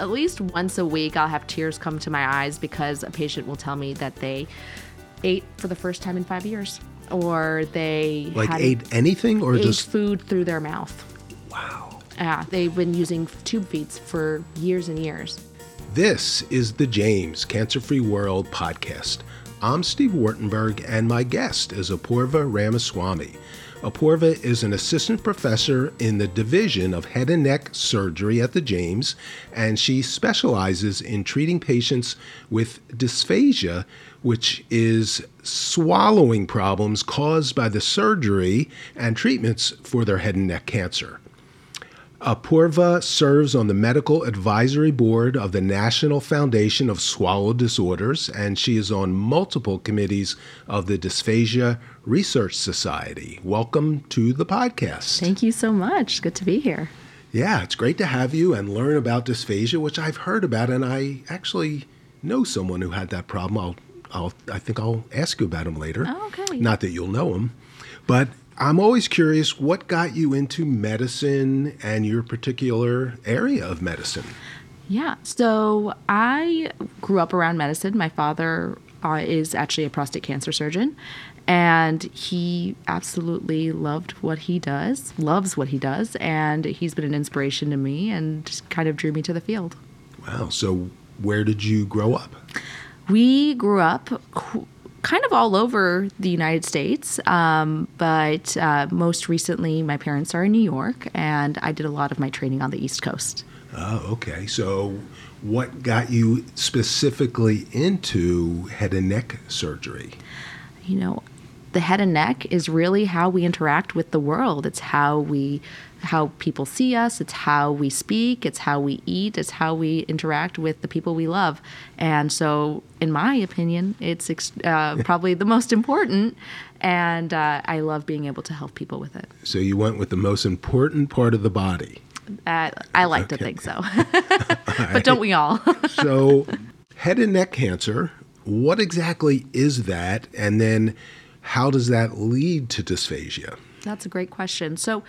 at least once a week, I'll have tears come to my eyes because a patient will tell me that they ate for the first time in five years, or they Like ate anything or ate just food through their mouth. wow. Yeah, they've been using tube feeds for years and years. This is the James Cancer Free World podcast. I'm Steve Wartenberg, and my guest is Apoorva Ramaswamy. Apoorva is an assistant professor in the Division of Head and Neck Surgery at the James, and she specializes in treating patients with dysphagia, which is swallowing problems caused by the surgery and treatments for their head and neck cancer. Apoorva serves on the medical advisory board of the National Foundation of Swallow Disorders, and she is on multiple committees of the Dysphagia Research Society. Welcome to the podcast. Thank you so much. Good to be here. Yeah, it's great to have you and learn about dysphagia, which I've heard about, and I actually know someone who had that problem. I'll, I'll, I think I'll ask you about him later. Oh, okay. Not that you'll know him, but I'm always curious what got you into medicine and your particular area of medicine. Yeah. So I grew up around medicine. My father uh, is actually a prostate cancer surgeon, and he absolutely loved what he does, loves what he does, and he's been an inspiration to me and just kind of drew me to the field. Wow. So, where did you grow up? We grew up kind of all over the United States, um, but uh, most recently, my parents are in New York, and I did a lot of my training on the East Coast. Oh, okay. So, what got you specifically into head and neck surgery? you know the head and neck is really how we interact with the world. It's how we how people see us. It's how we speak. It's how we eat. It's how we interact with the people we love. And so in my opinion it's uh, probably the most important. And uh, i love being able to help people with it. So, you went with the most important part of the body. uh, i like to think so. But don't we all? So, head and neck cancer, what exactly is that? And then how does that lead to dysphagia? That's a great question. So,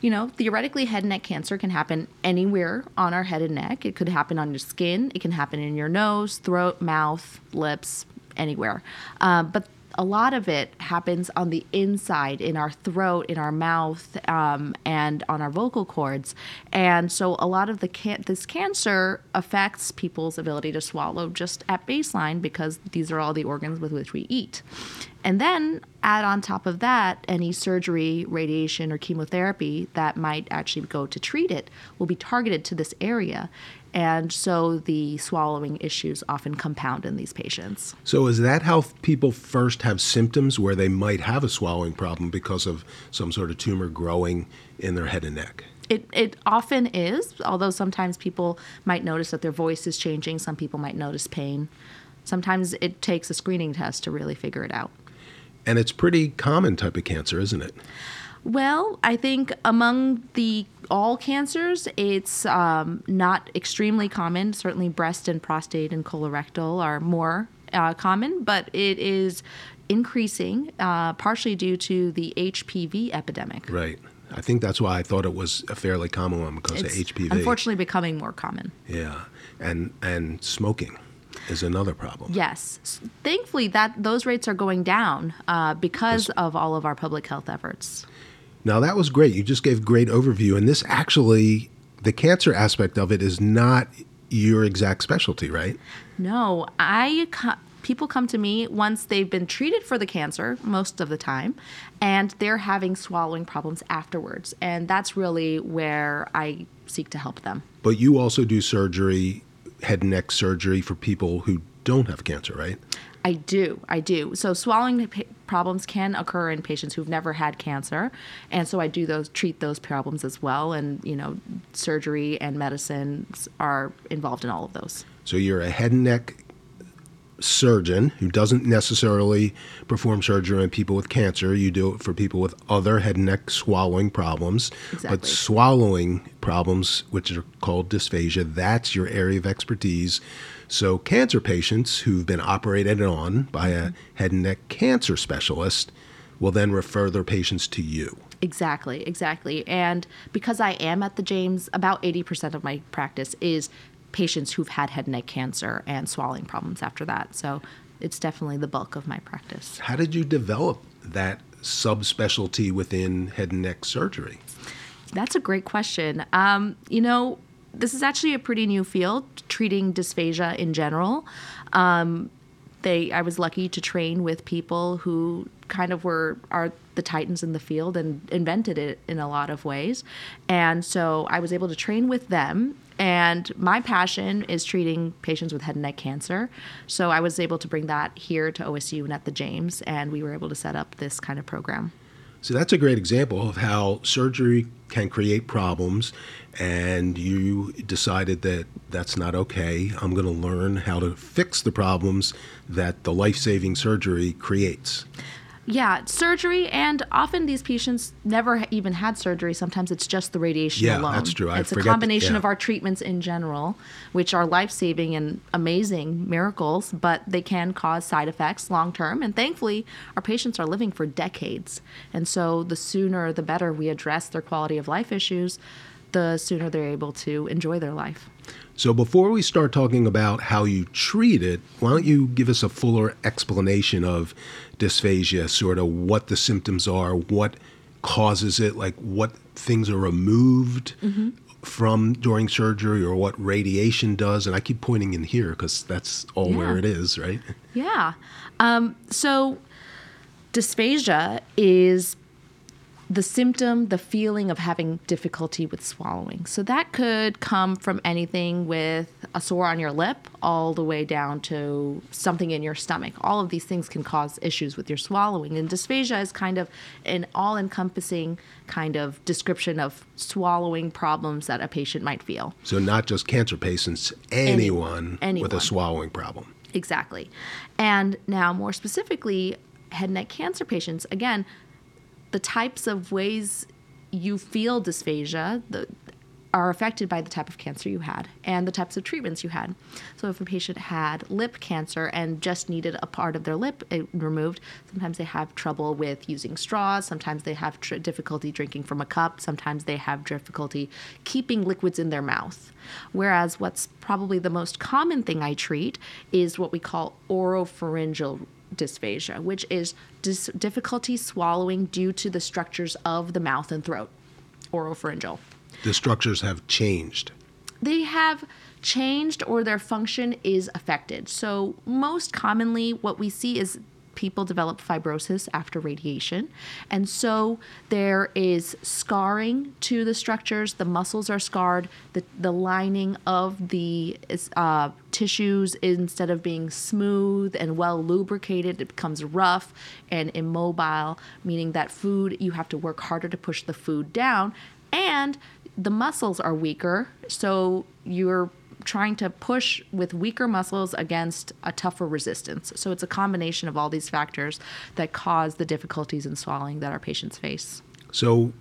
you know, theoretically, head and neck cancer can happen anywhere on our head and neck. It could happen on your skin, it can happen in your nose, throat, mouth, lips, anywhere. Uh, but a lot of it happens on the inside, in our throat, in our mouth, um, and on our vocal cords. And so, a lot of the can- this cancer affects people's ability to swallow just at baseline because these are all the organs with which we eat. And then add on top of that any surgery, radiation, or chemotherapy that might actually go to treat it will be targeted to this area. And so the swallowing issues often compound in these patients. So, is that how people first have symptoms where they might have a swallowing problem because of some sort of tumor growing in their head and neck? It, it often is, although sometimes people might notice that their voice is changing. Some people might notice pain. Sometimes it takes a screening test to really figure it out. And it's pretty common type of cancer, isn't it? Well, I think among the all cancers, it's um, not extremely common. Certainly, breast and prostate and colorectal are more uh, common, but it is increasing, uh, partially due to the HPV epidemic. Right. I think that's why I thought it was a fairly common one because It's of HPV. unfortunately becoming more common. Yeah. And and smoking is another problem. Yes, thankfully that those rates are going down uh, because of all of our public health efforts. Now that was great. You just gave great overview and this actually the cancer aspect of it is not your exact specialty, right? No, I co- people come to me once they've been treated for the cancer most of the time and they're having swallowing problems afterwards and that's really where I seek to help them. But you also do surgery, head and neck surgery for people who don't have cancer, right? I do. I do. So swallowing problems can occur in patients who've never had cancer, and so I do those treat those problems as well. And you know, surgery and medicines are involved in all of those. So you're a head and neck surgeon who doesn't necessarily perform surgery on people with cancer. You do it for people with other head and neck swallowing problems. But swallowing problems, which are called dysphagia, that's your area of expertise. So cancer patients who've been operated on by a head and neck cancer specialist will then refer their patients to you. Exactly, exactly. And because I am at the James, about 80% of my practice is patients who've had head and neck cancer and swallowing problems after that. So it's definitely the bulk of my practice. How did you develop that subspecialty within head and neck surgery? That's a great question. Um, you know, this is actually a pretty new field, treating dysphagia in general. Um, they, I was lucky to train with people who kind of were are the titans in the field and invented it in a lot of ways. And so I was able to train with them. And my passion is treating patients with head and neck cancer. So I was able to bring that here to OSU and at the James, and we were able to set up this kind of program. So that's a great example of how surgery can create problems, and you decided that that's not okay. I'm going to learn how to fix the problems that the life saving surgery creates. Yeah, surgery, and often these patients never even had surgery. Sometimes it's just the radiation Yeah, alone. that's true. I it's a that- combination yeah. of our treatments in general, which are life saving and amazing miracles, but they can cause side effects long term. And thankfully, our patients are living for decades. And so the sooner the better we address their quality of life issues, the sooner they're able to enjoy their life. So before we start talking about how you treat it, why don't you give us a fuller explanation of dysphagia, sort of what the symptoms are, what causes it, like what things are removed from during surgery or what radiation does. And I keep pointing in here because that's all where it is, right? Yeah. Um, so dysphagia is the symptom, the feeling of having difficulty with swallowing. So that could come from anything with a sore on your lip all the way down to something in your stomach. All of these things can cause issues with your swallowing. And dysphagia is kind of an all encompassing kind of description of swallowing problems that a patient might feel. So not just cancer patients, anyone, with anyone. a swallowing problem. Exactly. And now, more specifically, head and neck cancer patients, again, the types of ways you feel dysphagia the, are affected by the type of cancer you had and the types of treatments you had. So, if a patient had lip cancer and just needed a part of their lip removed, sometimes they have trouble with using straws, sometimes they have tr- difficulty drinking from a cup, sometimes they have difficulty keeping liquids in their mouth. Whereas, what's probably the most common thing I treat is what we call oropharyngeal dysphagia, which is dis- difficulty swallowing due to the structures of the mouth and throat, oropharyngeal. The structures have changed. They have changed or their function is affected. So, most commonly, what we see is people develop fibrosis after radiation. And so there is scarring to the structures. The muscles are scarred. The, the lining of the uh, tissues, instead of being smooth and well lubricated, it becomes rough and immobile, meaning that food, you have to work harder to push the food down. And the muscles are weaker, so you're trying to push with weaker muscles against a tougher resistance. So it's a combination of all these factors that cause the difficulties in swallowing that our patients face. So,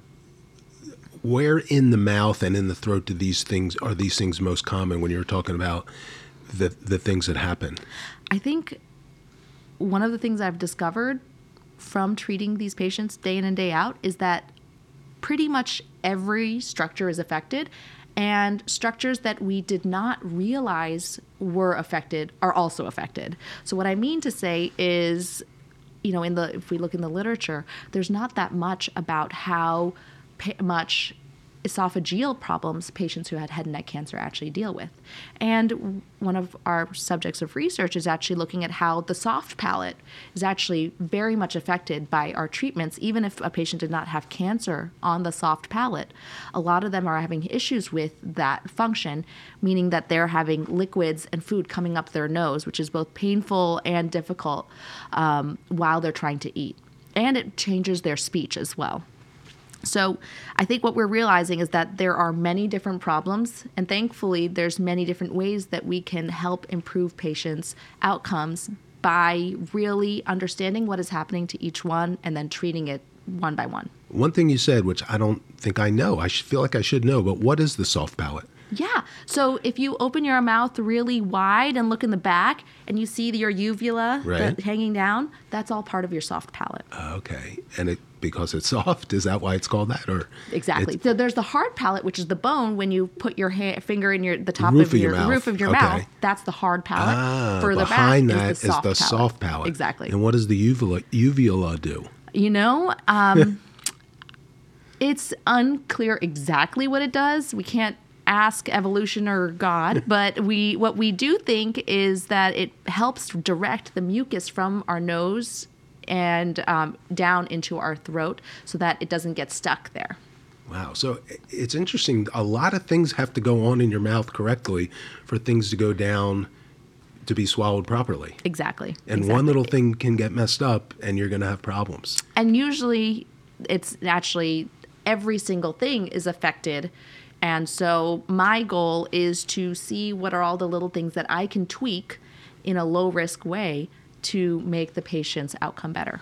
where in the mouth and in the throat do these things are these things most common when you're talking about the the things that happen? I think one of the things I've discovered from treating these patients day in and day out is that pretty much every structure is affected and structures that we did not realize were affected are also affected. So what I mean to say is you know in the if we look in the literature there's not that much about how much esophageal problems patients who had head and neck cancer actually deal with. And one of our subjects of research is actually looking at how the soft palate is actually very much affected by our treatments, even if a patient did not have cancer on the soft palate. A lot of them are having issues with that function, meaning that they're having liquids and food coming up their nose, which is both painful and difficult um, while they're trying to eat. And it changes their speech as well. So I think what we're realizing is that there are many different problems and thankfully there's many different ways that we can help improve patients outcomes by really understanding what is happening to each one and then treating it one by one. One thing you said, which I don't think I know, I feel like I should know, but what is the soft palate? Yeah. So if you open your mouth really wide and look in the back and you see your uvula Right. the- hanging down, that's all part of your soft palate. Okay. And it because it's soft, is that why it's called that? Or Exactly. So there's the hard palate, which is the bone when you put your ha- finger in your the top roof of of your your, mouth. roof of your Okay. mouth. That's the hard palate. ah, Further behind back that is the soft palate. soft palate. Exactly. And what does the uvula uvula do? You know, um, it's unclear exactly what it does. We can't ask evolution or God, but we what we do think is that it helps direct the mucus from our nose and um, down into our throat so that it doesn't get stuck there. Wow. So it's interesting. A lot of things have to go on in your mouth correctly for things to go down to be swallowed properly. Exactly. And exactly. one little thing can get messed up and you're going to have problems. and usually it's actually every single thing is affected and so my goal is to see what are all the little things that i can tweak in a low risk way to make the patient's outcome better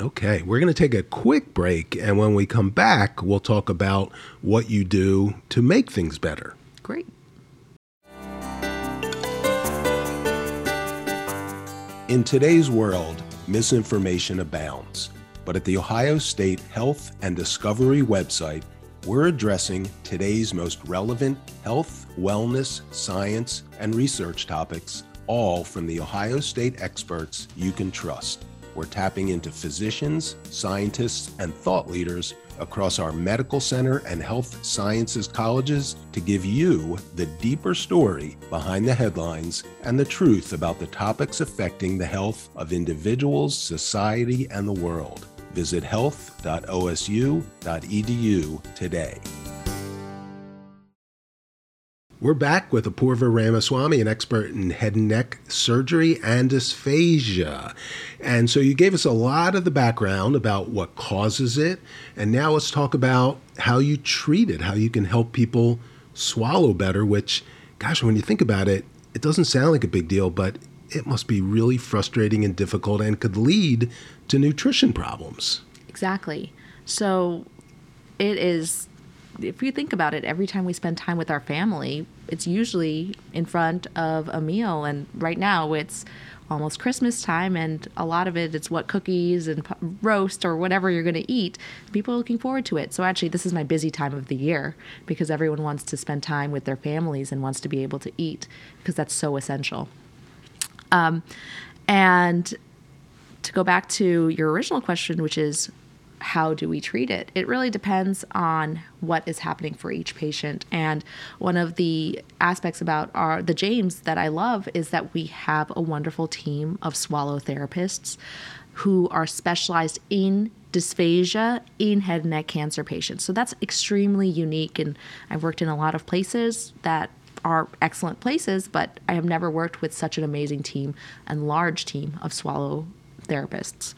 Okay, we're going to take a quick break. And when we come back, we'll talk about what you do to make things better. great In today's world, misinformation abounds. But at the Ohio State Health and Discovery website, we're addressing today's most relevant health, wellness, science, and research topics, all from the Ohio State experts you can trust. We're tapping into physicians, scientists, and thought leaders across our medical center and health sciences colleges to give you the deeper story behind the headlines and the truth about the topics affecting the health of individuals, society, and the world. Visit health.osu.edu today. We're back with Apoorva Ramaswamy, an expert in head and neck surgery and dysphagia. And so you gave us a lot of the background about what causes it. And now let's talk about how you treat it, how you can help people swallow better, which, gosh, when you think about it, it doesn't sound like a big deal, but it must be really frustrating and difficult and could lead to nutrition problems. exactly. So it is if you think about it every time we spend time with our family it's usually in front of a meal. And right now it's almost christmas time and a lot of it it's what cookies and roast or whatever you're going to eat. People are looking forward to it. So actually this is my busy time of the year because everyone wants to spend time with their families and wants to be able to eat because that's so essential um, and to go back to your original question, which is how do we treat it? It really depends on what is happening for each patient. And one of the aspects about our the James that I love is that we have a wonderful team of swallow therapists who are specialized in dysphagia in head and neck cancer patients. So that's extremely unique and I've worked in a lot of places that are excellent places, but I have never worked with such an amazing team and large team of swallow therapists.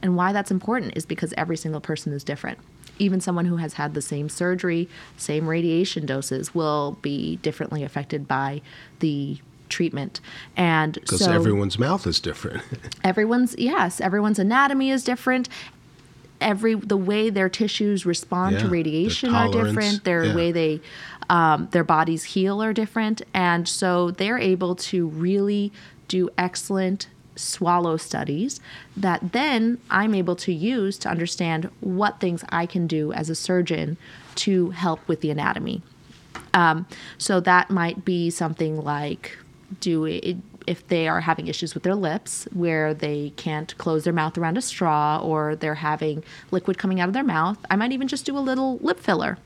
And why that's important is because every single person is different. Even someone who has had the same surgery, same radiation doses will be differently affected by the treatment. And Because so everyone's mouth is different. everyone's yes, everyone's anatomy is different. Every the way their tissues respond Yeah, to radiation are different. Their yeah. way they um, their bodies heal are different, and so they're able to really do excellent swallow studies that then I'm able to use to understand what things I can do as a surgeon to help with the anatomy. Um, so that might be something like do it if they are having issues with their lips where they can't close their mouth around a straw or they're having liquid coming out of their mouth. I might even just do a little lip filler.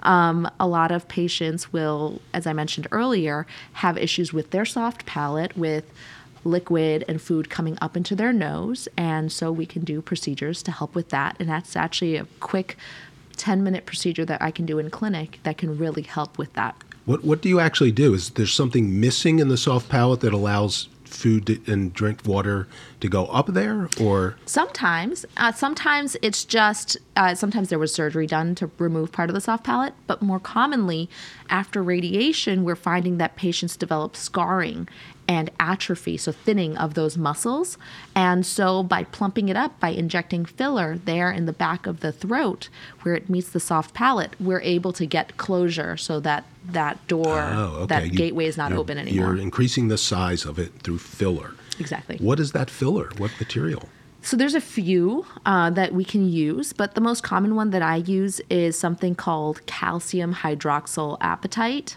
Um, a lot of patients will, as I mentioned earlier, have issues with their soft palate with liquid and food coming up into their nose. And so we can do procedures to help with that. And that's actually a quick 10 minute procedure that I can do in clinic that can really help with that. What what do you actually do? Is there something missing in the soft palate that allows food to, and drink water to go up there, or Sometimes, uh, sometimes it's just uh, sometimes there was surgery done to remove part of the soft palate, but more commonly, after radiation, we're finding that patients develop scarring and atrophy, so thinning of those muscles. And so by plumping it up, by injecting filler there in the back of the throat where it meets the soft palate, we're able to get closure so that that door, Oh, okay. that You- gateway is not open anymore. You're increasing the size of it through filler. Exactly. What is that filler? What material? So there's a few uh, that we can use, but the most common one that I use is something called calcium hydroxyl apatite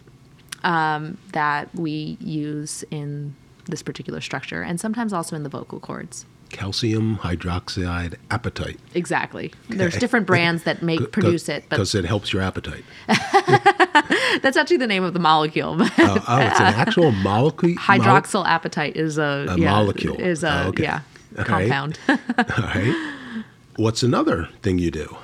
um, that we use in this particular structure, and sometimes also in the vocal cords. Calcium hydroxide appetite. Exactly. There's different brands that make produce it, but because it helps your appetite. that's actually the name of the molecule. Oh, oh, it's an actual molecule. Hydroxyl appetite is a, A yeah, molecule. Is a Oh, okay. yeah All right. compound. All right. What's another thing you do?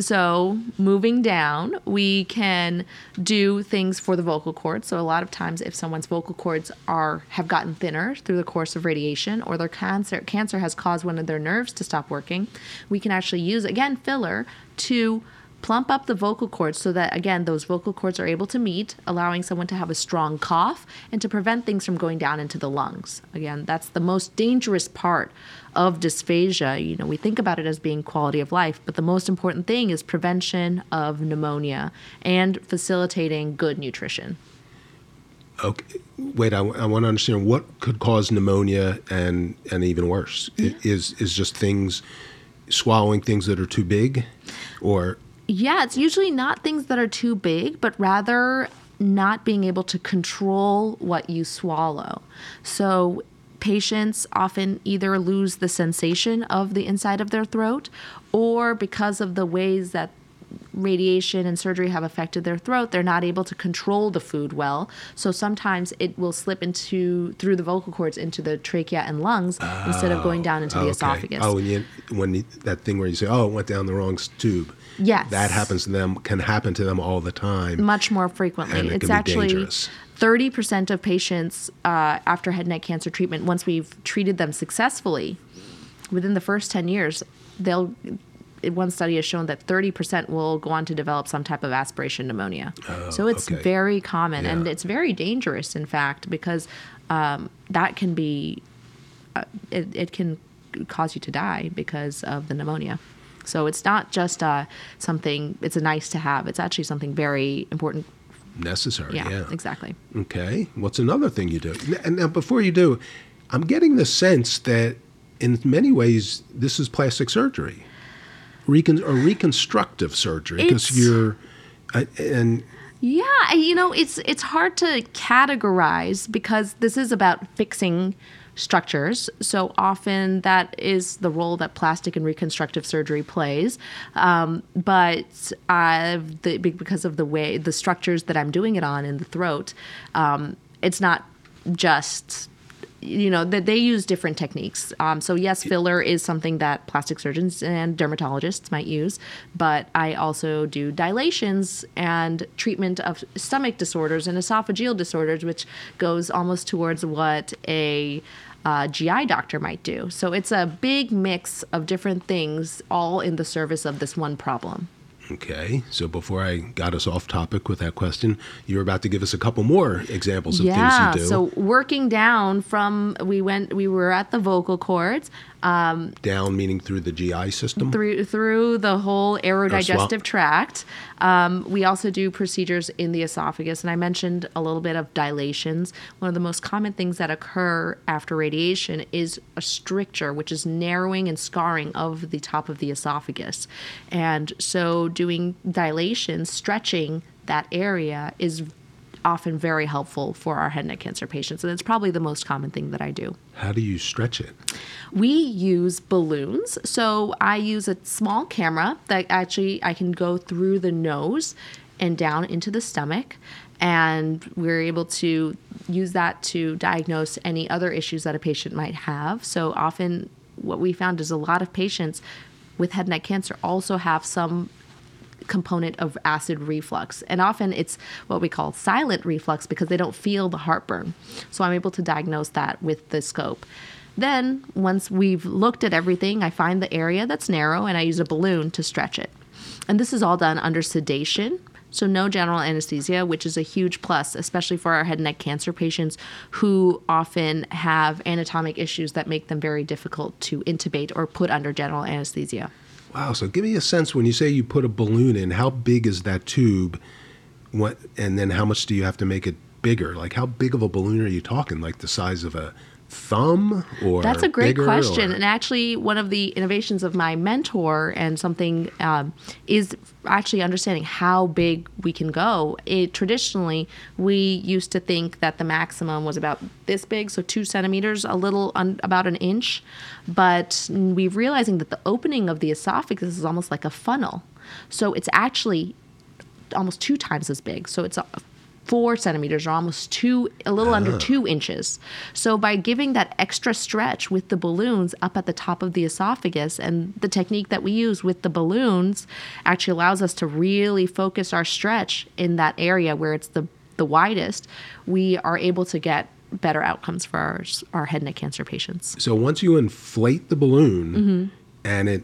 So, moving down, we can do things for the vocal cords. So, a lot of times, if someone's vocal cords are have gotten thinner through the course of radiation, or their cancer cancer has caused one of their nerves to stop working, we can actually use again filler to plump up the vocal cords so that again those vocal cords are able to meet allowing someone to have a strong cough and to prevent things from going down into the lungs again that's the most dangerous part of dysphagia you know we think about it as being quality of life but the most important thing is prevention of pneumonia and facilitating good nutrition Okay. Wait, I, want to understand what could cause pneumonia and and even worse. I- Is is just things swallowing things that are too big, or Yeah, it's usually not things that are too big, but rather not being able to control what you swallow. So, patients often either lose the sensation of the inside of their throat, or because of the ways that radiation and surgery have affected their throat, they're not able to control the food well. So sometimes it will slip into through the vocal cords into the trachea and lungs instead of going down into the okay. esophagus. Oh, and you, when you, that thing where you say, "Oh, it went down the wrong tube." Yes. that happens to them. Can happen to them all the time. much more frequently. And it it's can be actually dangerous. 30% of patients uh, after head and neck cancer treatment, once we've treated them successfully, within the first 10 years, they'll. One study has shown that 30% will go on to develop some type of aspiration pneumonia. Oh, so it's okay. very common and it's very dangerous, in fact, because um, that can be, uh, it, it can cause you to die because of the pneumonia. So it's not just uh, something, it's a nice to have. It's actually something very important Necessary. yeah, Yeah. exactly. Okay. What's another thing you do? And now, before you do, I'm getting the sense that in many ways this is plastic surgery, Recon- or reconstructive surgery, because you're, uh, and Yeah, you know, it's it's hard to categorize because this is about fixing structures. So often that is the role that plastic and reconstructive surgery plays. Um, but uh, the, because of the way the structures that I'm doing it on in the throat, um, it's not just you know that they use different techniques um, so yes filler is something that plastic surgeons and dermatologists might use but i also do dilations and treatment of stomach disorders and esophageal disorders which goes almost towards what a uh, GI doctor might do. So it's a big mix of different things, all in the service of this one problem. Okay, so before I got us off topic with that question, you were about to give us a couple more examples of yeah. things you do. Yeah, So working down from we went we were at the vocal cords Down meaning through the GI system. through through the whole aerodigestive tract. Um, we also do procedures in the esophagus, and I mentioned a little bit of dilations. One of the most common things that occur after radiation is a stricture, which is narrowing and scarring of the top of the esophagus, and so doing dilation, stretching that area is often very helpful for our head and neck cancer patients, and it's probably the most common thing that I do. How do you stretch it? We use balloons. So I use a small camera that actually I can go through the nose and down into the stomach. And we're able to use that to diagnose any other issues that a patient might have. So often, what we found is a lot of patients with head and neck cancer also have some component of acid reflux. And often it's what we call silent reflux because they don't feel the heartburn. So I'm able to diagnose that with the scope. Then, once we've looked at everything, I find the area that's narrow and I use a balloon to stretch it. And this is all done under sedation So, no general anesthesia, which is a huge plus, especially for our head and neck cancer patients who often have anatomic issues that make them very difficult to intubate or put under general anesthesia. Wow. So give me a sense when you say you put a balloon in, how big is that tube? What and then how much do you have to make it bigger? Like how big of a balloon are you talking? Like the size of a thumb or That's a great question. or- And actually, one of the innovations of my mentor and something um, is actually understanding how big we can go. It, traditionally, we used to think that the maximum was about this big, so two centimeters, a little un, about an inch. But we're realizing that the opening of the esophagus is almost like a funnel. So it's actually almost two times as big. So it's a, four centimeters or almost two, a little under two inches. So by giving that extra stretch with the balloons up at the top of the esophagus, and the technique that we use with the balloons actually allows us to really focus our stretch in that area where it's the the widest, we are able to get better outcomes for our, our head and neck cancer patients. So once you inflate the balloon Mm-hmm. and it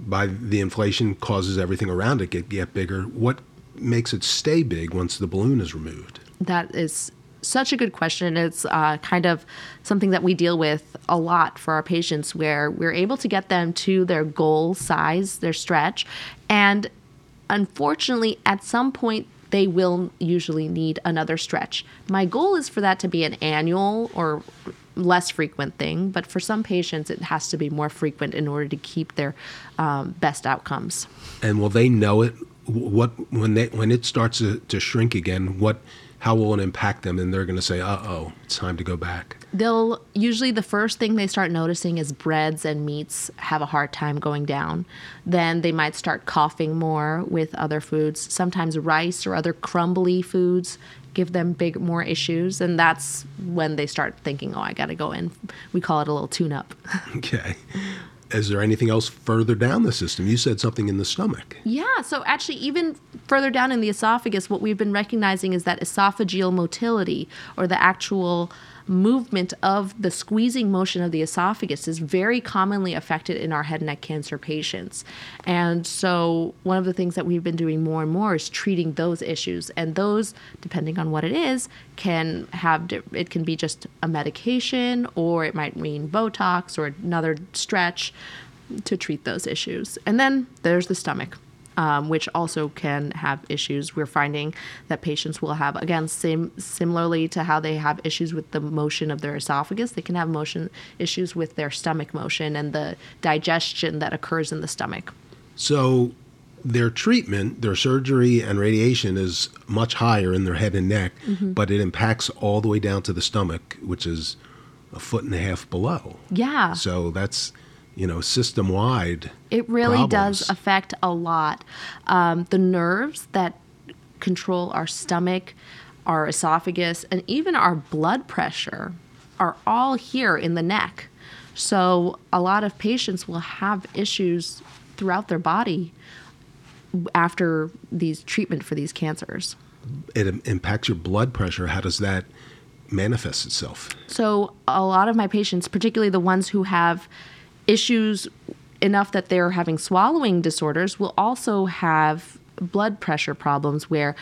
by the inflation causes everything around it get get bigger, what makes it stay big once the balloon is removed? That is such a good question. It's uh, kind of something that we deal with a lot for our patients where we're able to get them to their goal size, their stretch. And unfortunately, at some point, they will usually need another stretch. My goal is for that to be an annual or less frequent thing, but for some patients, it has to be more frequent in order to keep their um, best outcomes. And will they know it? What when they when it starts to, to shrink again? What how will it impact them? And they're going to say, "Uh oh, it's time to go back." they'll usually the first thing they start noticing is breads and meats have a hard time going down. Then they might start coughing more with other foods. Sometimes rice or other crumbly foods give them big more issues and that's when they start thinking, "Oh, I got to go in." We call it a little tune up. Okay. Is there anything else further down the system? You said something in the stomach. Yeah, so actually, even further down in the esophagus, what we've been recognizing is that esophageal motility, or the actual movement of the squeezing motion of the esophagus, is very commonly affected in our head and neck cancer patients. And so, one of the things that we've been doing more and more is treating those issues. And those, depending on what it is, can have it can be just a medication, or it might mean Botox or another stretch to treat those issues. And then there's the stomach, um, which also can have issues. We're finding that patients will have, again, sim- similarly to how they have issues with the motion of their esophagus, they can have motion issues with their stomach motion and the digestion that occurs in the stomach. So their treatment, their surgery and radiation is much higher in their head and neck, but it impacts all the way down to the stomach, which is a foot and a half below. Yeah. So that's, you know, system wide. It really does affect a lot. Um, the nerves that control our stomach, our esophagus, and even our blood pressure are all here in the neck. So a lot of patients will have issues throughout their body after these treatment for these cancers. It impacts your blood pressure. How does that manifest itself? So a lot of my patients, particularly the ones who have issues enough that they're having swallowing disorders, will also have blood pressure problems where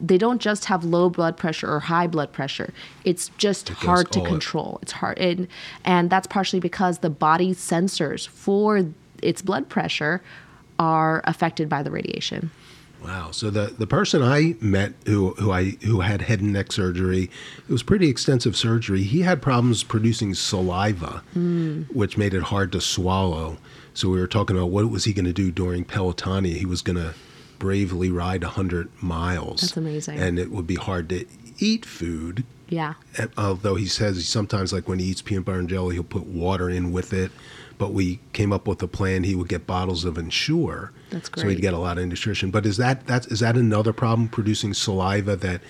they don't just have low blood pressure or high blood pressure. It's just goes hard to control. It's hard, and, and that's partially because the body sensors for its blood pressure are affected by the radiation. Wow. So the, the person I met who who I who had head and neck surgery, it was pretty extensive surgery. He had problems producing saliva, hmm. which made it hard to swallow. So we were talking about what was he going to do during Pelotonia. He was going to bravely ride 100 miles. That's amazing. And it would be hard to eat food. Yeah. Although he says sometimes, like when he eats peanut butter and jelly, he'll put water in with it. But we came up with a plan. He would get bottles of Ensure. That's So he'd get a lot of nutrition. But is that that's is that another problem producing saliva that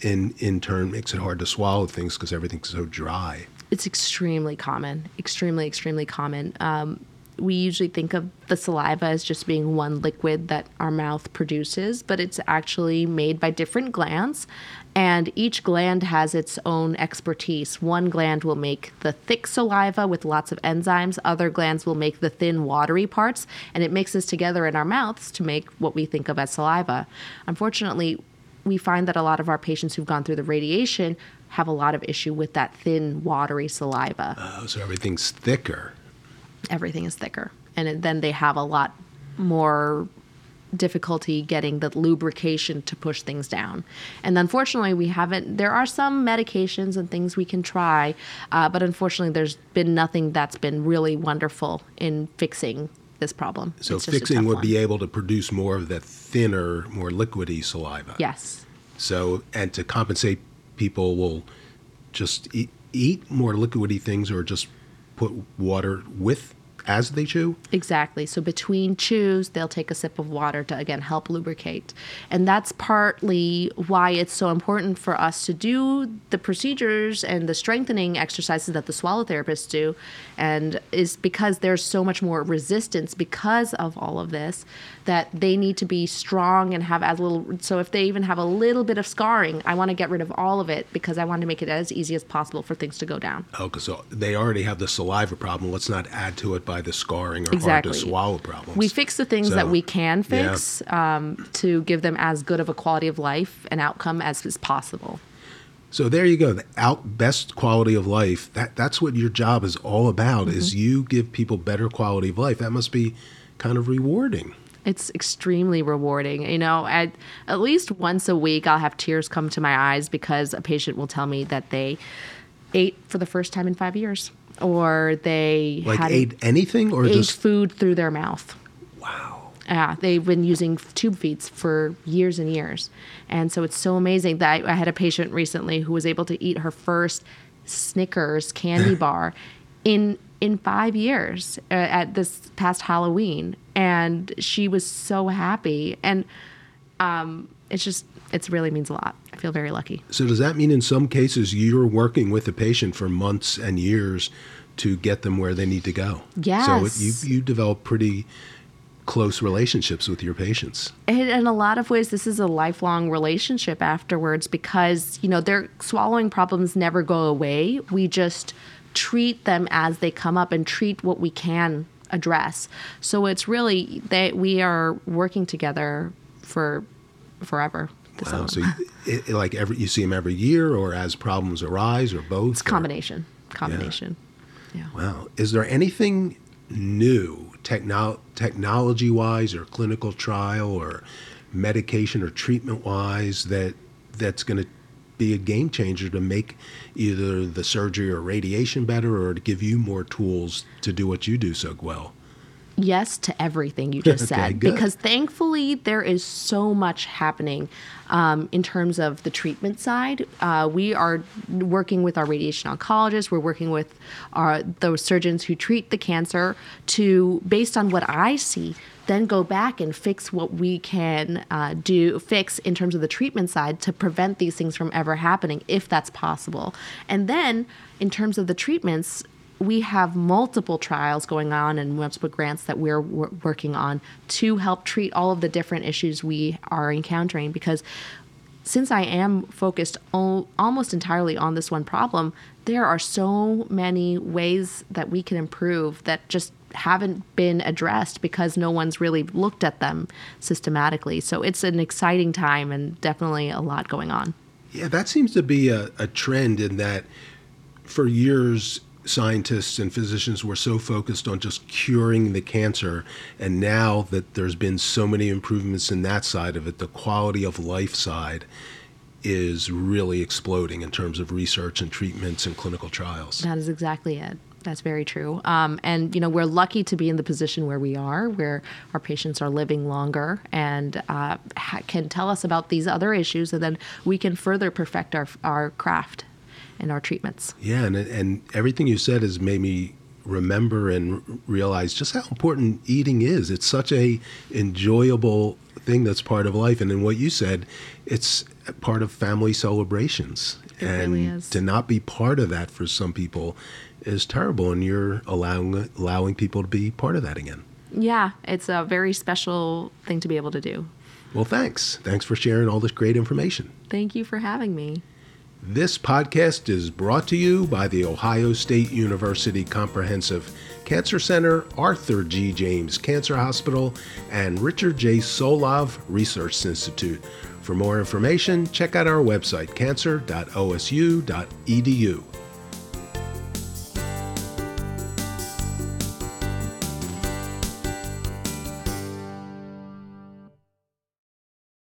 in in turn makes it hard to swallow things because everything's so dry? it's extremely common extremely extremely common um, we usually think of the saliva as just being one liquid that our mouth produces, but it's actually made by different glands. And each gland has its own expertise. One gland will make the thick saliva with lots of enzymes, other glands will make the thin, watery parts, and it mixes together in our mouths to make what we think of as saliva. Unfortunately, we find that a lot of our patients who've gone through the radiation have a lot of issue with that thin, watery saliva. Oh, so everything's thicker. Everything is thicker. And then they have a lot more difficulty getting the lubrication to push things down. And unfortunately, we haven't, there are some medications and things we can try, uh, but unfortunately, there's been nothing that's been really wonderful in fixing this problem. So fixing would one. be able to produce more of that thinner, more liquidy saliva. Yes. So, and to compensate, people will just eat, eat more liquidy things or just put water with as they chew. Exactly. So between chews, they'll take a sip of water to again help lubricate. And that's partly why it's so important for us to do the procedures and the strengthening exercises that the swallow therapists do. And is because there's so much more resistance because of all of this that they need to be strong and have as little. So if they even have a little bit of scarring, I want to get rid of all of it because I want to make it as easy as possible for things to go down. Oh, because they already have the saliva problem. Let's not add to it by the scarring or Exactly. hard to swallow problems. We fix the things So, that we can yeah. fix um, to give them as good of a quality of life and outcome as is possible. So there you go. The out best quality of life. That that's what your job is all about. Is Mm-hmm. you give people better quality of life. That must be kind of rewarding. It's extremely rewarding. You know, at, at least once a week, I'll have tears come to my eyes because a patient will tell me that they ate for the first time in five years, or they Like had ate anything or ate just food through their mouth. wow. Yeah, they've been using tube feeds for years and years. And so it's so amazing that I, I had a patient recently who was able to eat her first Snickers candy bar in in 5 years uh, at this past Halloween and she was so happy and um it's just it really means a lot. I feel very lucky. So does that mean in some cases you're working with a patient for months and years to get them where they need to go? Yeah. So it, you you develop pretty close relationships with your patients. And in a lot of ways, this is a lifelong relationship afterwards because, you know, their swallowing problems never go away. We just treat them as they come up and treat what we can address. So it's really that we are working together for forever. This Wow. So you, it, it- like every you see them every year or as problems arise or both? it's or- combination. Combination. Yeah. Wow. Is there anything new, techno- technology wise or clinical trial or medication or treatment wise that that's going to be a game changer to make either the surgery or radiation better or to give you more tools to do what you do so well? Yes to everything you just Okay, said good. because thankfully there is so much happening um, in terms of the treatment side. Uh, we are working with our radiation oncologists. We're working with our those surgeons who treat the cancer to, based on what I see, then go back and fix what we can uh, do fix in terms of the treatment side to prevent these things from ever happening if that's possible. And then in terms of the treatments we have multiple trials going on and multiple grants that we're wor- working on to help treat all of the different issues we are encountering because since I am focused al- almost entirely on this one problem, there are so many ways that we can improve that just haven't been addressed because no one's really looked at them systematically. So it's an exciting time and definitely a lot going on. Yeah, that seems to be a, a trend in that for years, scientists and physicians were so focused on just curing the cancer. And now that there's been so many improvements in that side of it, the quality of life side is really exploding in terms of research and treatments and clinical trials. That is exactly it. That's very true. Um, and, you know, we're lucky to be in the position where we are, where our patients are living longer and uh, ha- can tell us about these other issues, and then we can further perfect our, our craft and our treatments. Yeah, and and everything you said has made me remember and realize just how important eating is. It's such a enjoyable thing that's part of life, and in what you said, it's part of family celebrations. It and really is. to not be part of that for some people is terrible, and you're allowing allowing people to be part of that again. Yeah, it's a very special thing to be able to do. Well, thanks. Thanks for sharing all this great information. Thank you for having me. This podcast is brought to you by the Ohio State University Comprehensive Cancer Center, Arthur G. James Cancer Hospital, and Richard J. Solove Research Institute. For more information, check out our website, cancer.osu.edu.